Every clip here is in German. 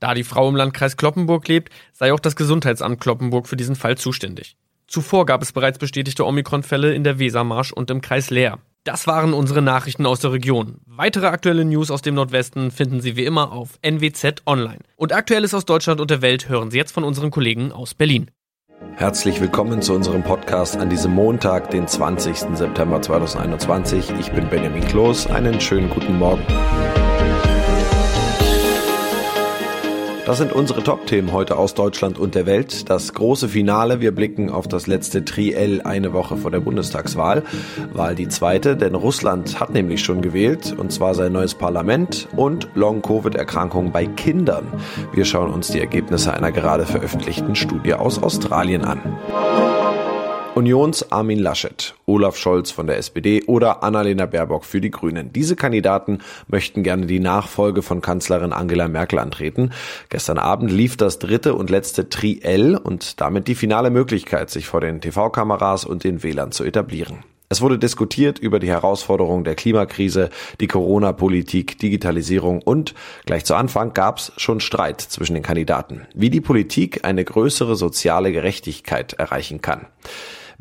Da die Frau im Landkreis Kloppenburg lebt, sei auch das Gesundheitsamt Kloppenburg für diesen Fall zuständig. Zuvor gab es bereits bestätigte Omikron-Fälle in der Wesermarsch und im Kreis Leer. Das waren unsere Nachrichten aus der Region. Weitere aktuelle News aus dem Nordwesten finden Sie wie immer auf NWZ Online. Und Aktuelles aus Deutschland und der Welt hören Sie jetzt von unseren Kollegen aus Berlin. Herzlich willkommen zu unserem Podcast an diesem Montag, den 20. September 2021. Ich bin Benjamin Kloß. Einen schönen guten Morgen. Das sind unsere Top-Themen heute aus Deutschland und der Welt. Das große Finale. Wir blicken auf das letzte Triell eine Woche vor der Bundestagswahl. Wahl die zweite, denn Russland hat nämlich schon gewählt, und zwar sein neues Parlament und Long-Covid-Erkrankungen bei Kindern. Wir schauen uns die Ergebnisse einer gerade veröffentlichten Studie aus Australien an. Unions Armin Laschet, Olaf Scholz von der SPD oder Annalena Baerbock für die Grünen. Diese Kandidaten möchten gerne die Nachfolge von Kanzlerin Angela Merkel antreten. Gestern Abend lief das dritte und letzte Triell und damit die finale Möglichkeit, sich vor den TV-Kameras und den Wählern zu etablieren. Es wurde diskutiert über die Herausforderungen der Klimakrise, die Corona-Politik, Digitalisierung und gleich zu Anfang gab es schon Streit zwischen den Kandidaten, wie die Politik eine größere soziale Gerechtigkeit erreichen kann.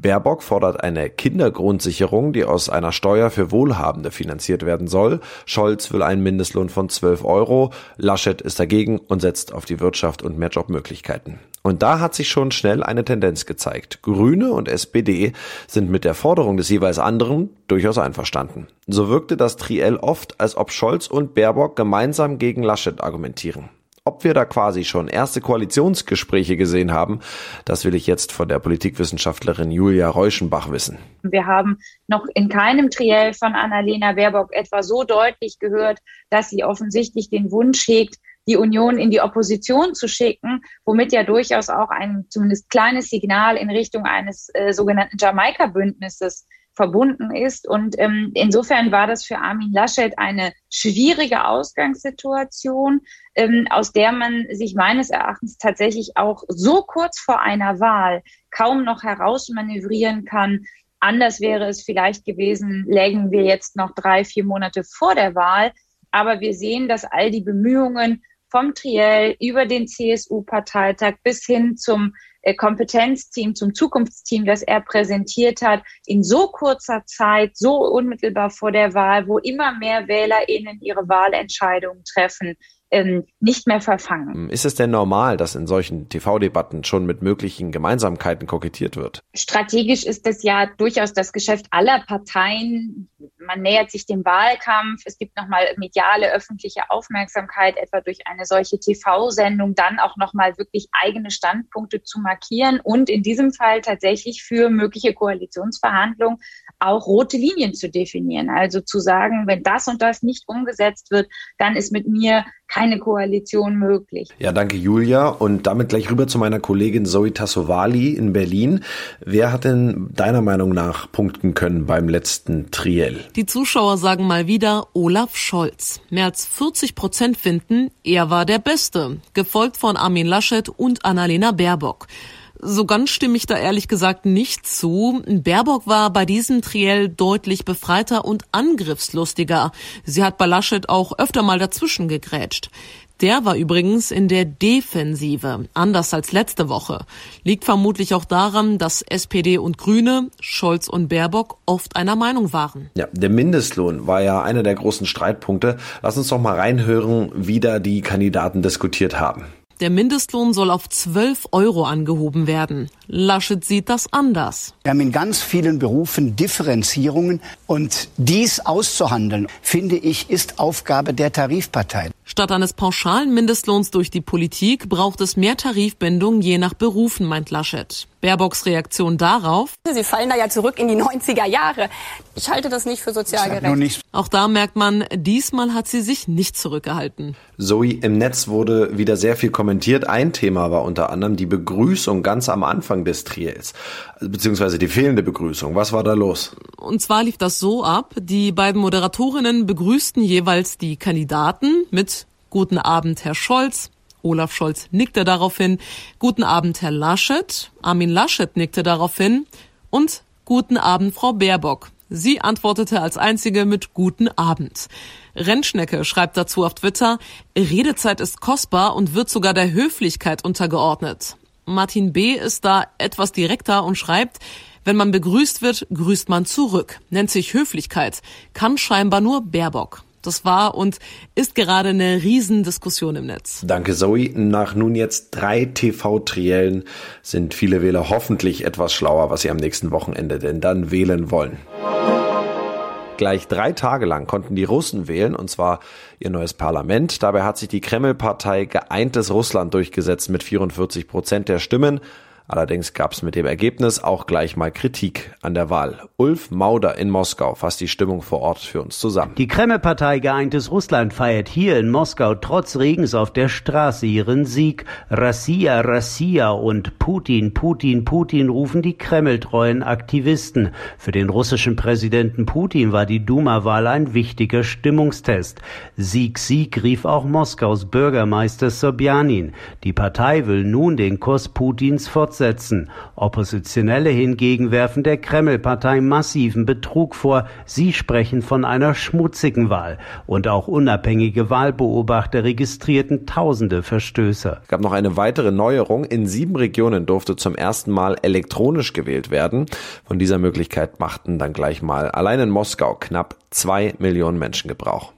Baerbock fordert eine Kindergrundsicherung, die aus einer Steuer für Wohlhabende finanziert werden soll. Scholz will einen Mindestlohn von 12 Euro. Laschet ist dagegen und setzt auf die Wirtschaft und mehr Jobmöglichkeiten. Und da hat sich schon schnell eine Tendenz gezeigt. Grüne und SPD sind mit der Forderung des jeweils anderen durchaus einverstanden. So wirkte das Triell oft, als ob Scholz und Baerbock gemeinsam gegen Laschet argumentieren. Ob wir da quasi schon erste Koalitionsgespräche gesehen haben, das will ich jetzt von der Politikwissenschaftlerin Julia Reuschenbach wissen. Wir haben noch in keinem Triell von Annalena Baerbock etwa so deutlich gehört, dass sie offensichtlich den Wunsch hegt, die Union in die Opposition zu schicken, womit ja durchaus auch ein zumindest kleines Signal in Richtung eines äh, sogenannten Jamaika-Bündnisses verbunden ist. Und ähm, insofern war das für Armin Laschet eine schwierige Ausgangssituation, ähm, aus der man sich meines Erachtens tatsächlich auch so kurz vor einer Wahl kaum noch herausmanövrieren kann. Anders wäre es vielleicht gewesen, lägen wir jetzt noch drei, vier Monate vor der Wahl. Aber wir sehen, dass all die Bemühungen vom Triell über den CSU-Parteitag bis hin zum Kompetenzteam, zum Zukunftsteam, das er präsentiert hat, in so kurzer Zeit, so unmittelbar vor der Wahl, wo immer mehr WählerInnen ihre Wahlentscheidungen treffen, ähm, nicht mehr verfangen. Ist es denn normal, dass in solchen TV-Debatten schon mit möglichen Gemeinsamkeiten kokettiert wird? Strategisch ist es ja durchaus das Geschäft aller Parteien, man nähert sich dem Wahlkampf, es gibt nochmal mediale öffentliche Aufmerksamkeit, etwa durch eine solche TV-Sendung, dann auch nochmal wirklich eigene Standpunkte zu markieren und in diesem Fall tatsächlich für mögliche Koalitionsverhandlungen auch rote Linien zu definieren. Also zu sagen, wenn das und das nicht umgesetzt wird, dann ist mit mir keine Koalition möglich. Ja, danke Julia. Und damit gleich rüber zu meiner Kollegin Zoe Tassovali in Berlin. Wer hat denn deiner Meinung nach punkten können beim letzten Triell? Die Zuschauer sagen mal wieder Olaf Scholz. Mehr als 40 Prozent finden, er war der Beste, gefolgt von Armin Laschet und Annalena Baerbock. So ganz stimme ich da ehrlich gesagt nicht zu. Baerbock war bei diesem Triell deutlich befreiter und angriffslustiger. Sie hat bei Laschet auch öfter mal dazwischen gegrätscht. Der war übrigens in der Defensive, anders als letzte Woche. Liegt vermutlich auch daran, dass SPD und Grüne, Scholz und Baerbock oft einer Meinung waren. Ja, der Mindestlohn war ja einer der großen Streitpunkte. Lass uns doch mal reinhören, wie da die Kandidaten diskutiert haben. Der Mindestlohn soll auf 12 Euro angehoben werden. Laschet sieht das anders. Wir haben in ganz vielen Berufen Differenzierungen und dies auszuhandeln, finde ich, ist Aufgabe der Tarifparteien. Statt eines pauschalen Mindestlohns durch die Politik braucht es mehr Tarifbindung je nach Berufen, meint Laschet. Baerbocks Reaktion darauf. Sie fallen da ja zurück in die 90er Jahre. Ich halte das nicht für sozial gerecht. Auch da merkt man, diesmal hat sie sich nicht zurückgehalten. Zoe, im Netz wurde wieder sehr viel kommentiert. Ein Thema war unter anderem die Begrüßung ganz am Anfang des Triels, beziehungsweise die fehlende Begrüßung. Was war da los? Und zwar lief das so ab, die beiden Moderatorinnen begrüßten jeweils die Kandidaten mit Guten Abend, Herr Scholz, Olaf Scholz nickte daraufhin. Guten Abend, Herr Laschet. Armin Laschet nickte daraufhin. Und Guten Abend, Frau Baerbock. Sie antwortete als einzige mit Guten Abend. Rentschnecke schreibt dazu auf Twitter, Redezeit ist kostbar und wird sogar der Höflichkeit untergeordnet. Martin B. ist da etwas direkter und schreibt, wenn man begrüßt wird, grüßt man zurück. Nennt sich Höflichkeit. Kann scheinbar nur Baerbock. Das war und ist gerade eine Riesendiskussion im Netz. Danke Zoe. Nach nun jetzt drei TV-Triellen sind viele Wähler hoffentlich etwas schlauer, was sie am nächsten Wochenende denn dann wählen wollen. Gleich drei Tage lang konnten die Russen wählen, und zwar ihr neues Parlament. Dabei hat sich die Kreml-Partei Geeintes Russland durchgesetzt mit 44 Prozent der Stimmen. Allerdings gab es mit dem Ergebnis auch gleich mal Kritik an der Wahl. Ulf Mauder in Moskau fasst die Stimmung vor Ort für uns zusammen. Die Kreml-Partei Geeintes Russland feiert hier in Moskau trotz Regens auf der Straße ihren Sieg. Rassia, Rassia und Putin, Putin, Putin rufen die Kreml-treuen Aktivisten. Für den russischen Präsidenten Putin war die Duma-Wahl ein wichtiger Stimmungstest. Sieg, Sieg rief auch Moskaus Bürgermeister Sobjanin. Die Partei will nun den Kurs Putins fortsetzen fortsetzen. Oppositionelle hingegen werfen der Kreml-Partei massiven Betrug vor. Sie sprechen von einer schmutzigen Wahl. Und auch unabhängige Wahlbeobachter registrierten tausende Verstöße. Es gab noch eine weitere Neuerung. In sieben Regionen durfte zum ersten Mal elektronisch gewählt werden. Von dieser Möglichkeit machten dann gleich mal allein in Moskau knapp zwei Millionen Menschen Gebrauch.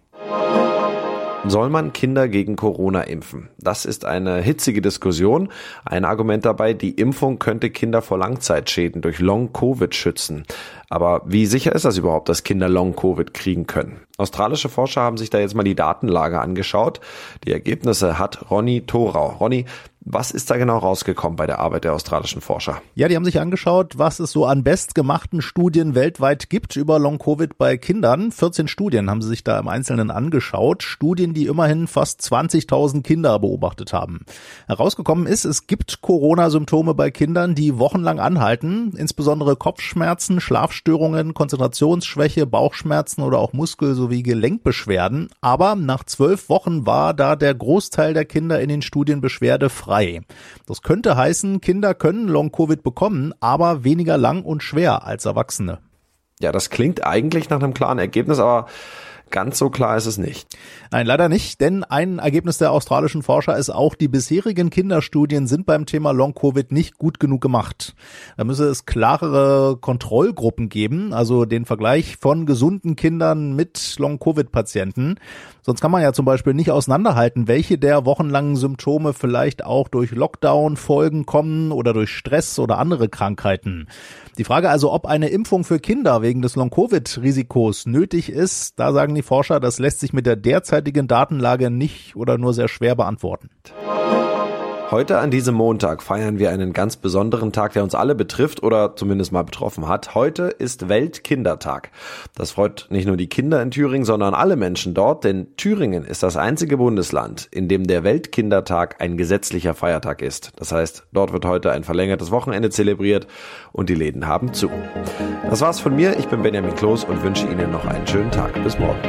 Soll man Kinder gegen Corona impfen? Das ist eine hitzige Diskussion. Ein Argument dabei, die Impfung könnte Kinder vor Langzeitschäden durch Long-Covid schützen. Aber wie sicher ist das überhaupt, dass Kinder Long-Covid kriegen können? Australische Forscher haben sich da jetzt mal die Datenlage angeschaut. Die Ergebnisse hat Ronny Thorau. Ronny, was ist da genau rausgekommen bei der Arbeit der australischen Forscher? Ja, die haben sich angeschaut, was es so an bestgemachten Studien weltweit gibt über Long-Covid bei Kindern. 14 Studien haben sie sich da im Einzelnen angeschaut. Studien, die immerhin fast 20.000 Kinder beobachtet haben. Herausgekommen ist, es gibt Corona-Symptome bei Kindern, die wochenlang anhalten. Insbesondere Kopfschmerzen, Schlafstörungen, Konzentrationsschwäche, Bauchschmerzen oder auch Muskel- sowie Gelenkbeschwerden. Aber nach zwölf Wochen war da der Großteil der Kinder in den Studien beschwerdefrei frei. Das könnte heißen, Kinder können Long-Covid bekommen, aber weniger lang und schwer als Erwachsene. Ja, das klingt eigentlich nach einem klaren Ergebnis, aber Ganz so klar ist es nicht. Nein, leider nicht, denn ein Ergebnis der australischen Forscher ist auch, die bisherigen Kinderstudien sind beim Thema Long-Covid nicht gut genug gemacht. Da müsse es klarere Kontrollgruppen geben, also den Vergleich von gesunden Kindern mit Long-Covid-Patienten. Sonst kann man ja zum Beispiel nicht auseinanderhalten, welche der wochenlangen Symptome vielleicht auch durch Lockdown-Folgen kommen oder durch Stress oder andere Krankheiten. Die Frage also, ob eine Impfung für Kinder wegen des Long-Covid-Risikos nötig ist, da sagen die Forscher, das lässt sich mit der derzeitigen Datenlage nicht oder nur sehr schwer beantworten. Heute an diesem Montag feiern wir einen ganz besonderen Tag, der uns alle betrifft oder zumindest mal betroffen hat. Heute ist Weltkindertag. Das freut nicht nur die Kinder in Thüringen, sondern alle Menschen dort, denn Thüringen ist das einzige Bundesland, in dem der Weltkindertag ein gesetzlicher Feiertag ist. Das heißt, dort wird heute ein verlängertes Wochenende zelebriert und die Läden haben zu. Das war's von mir. Ich bin Benjamin Kloß und wünsche Ihnen noch einen schönen Tag. Bis morgen.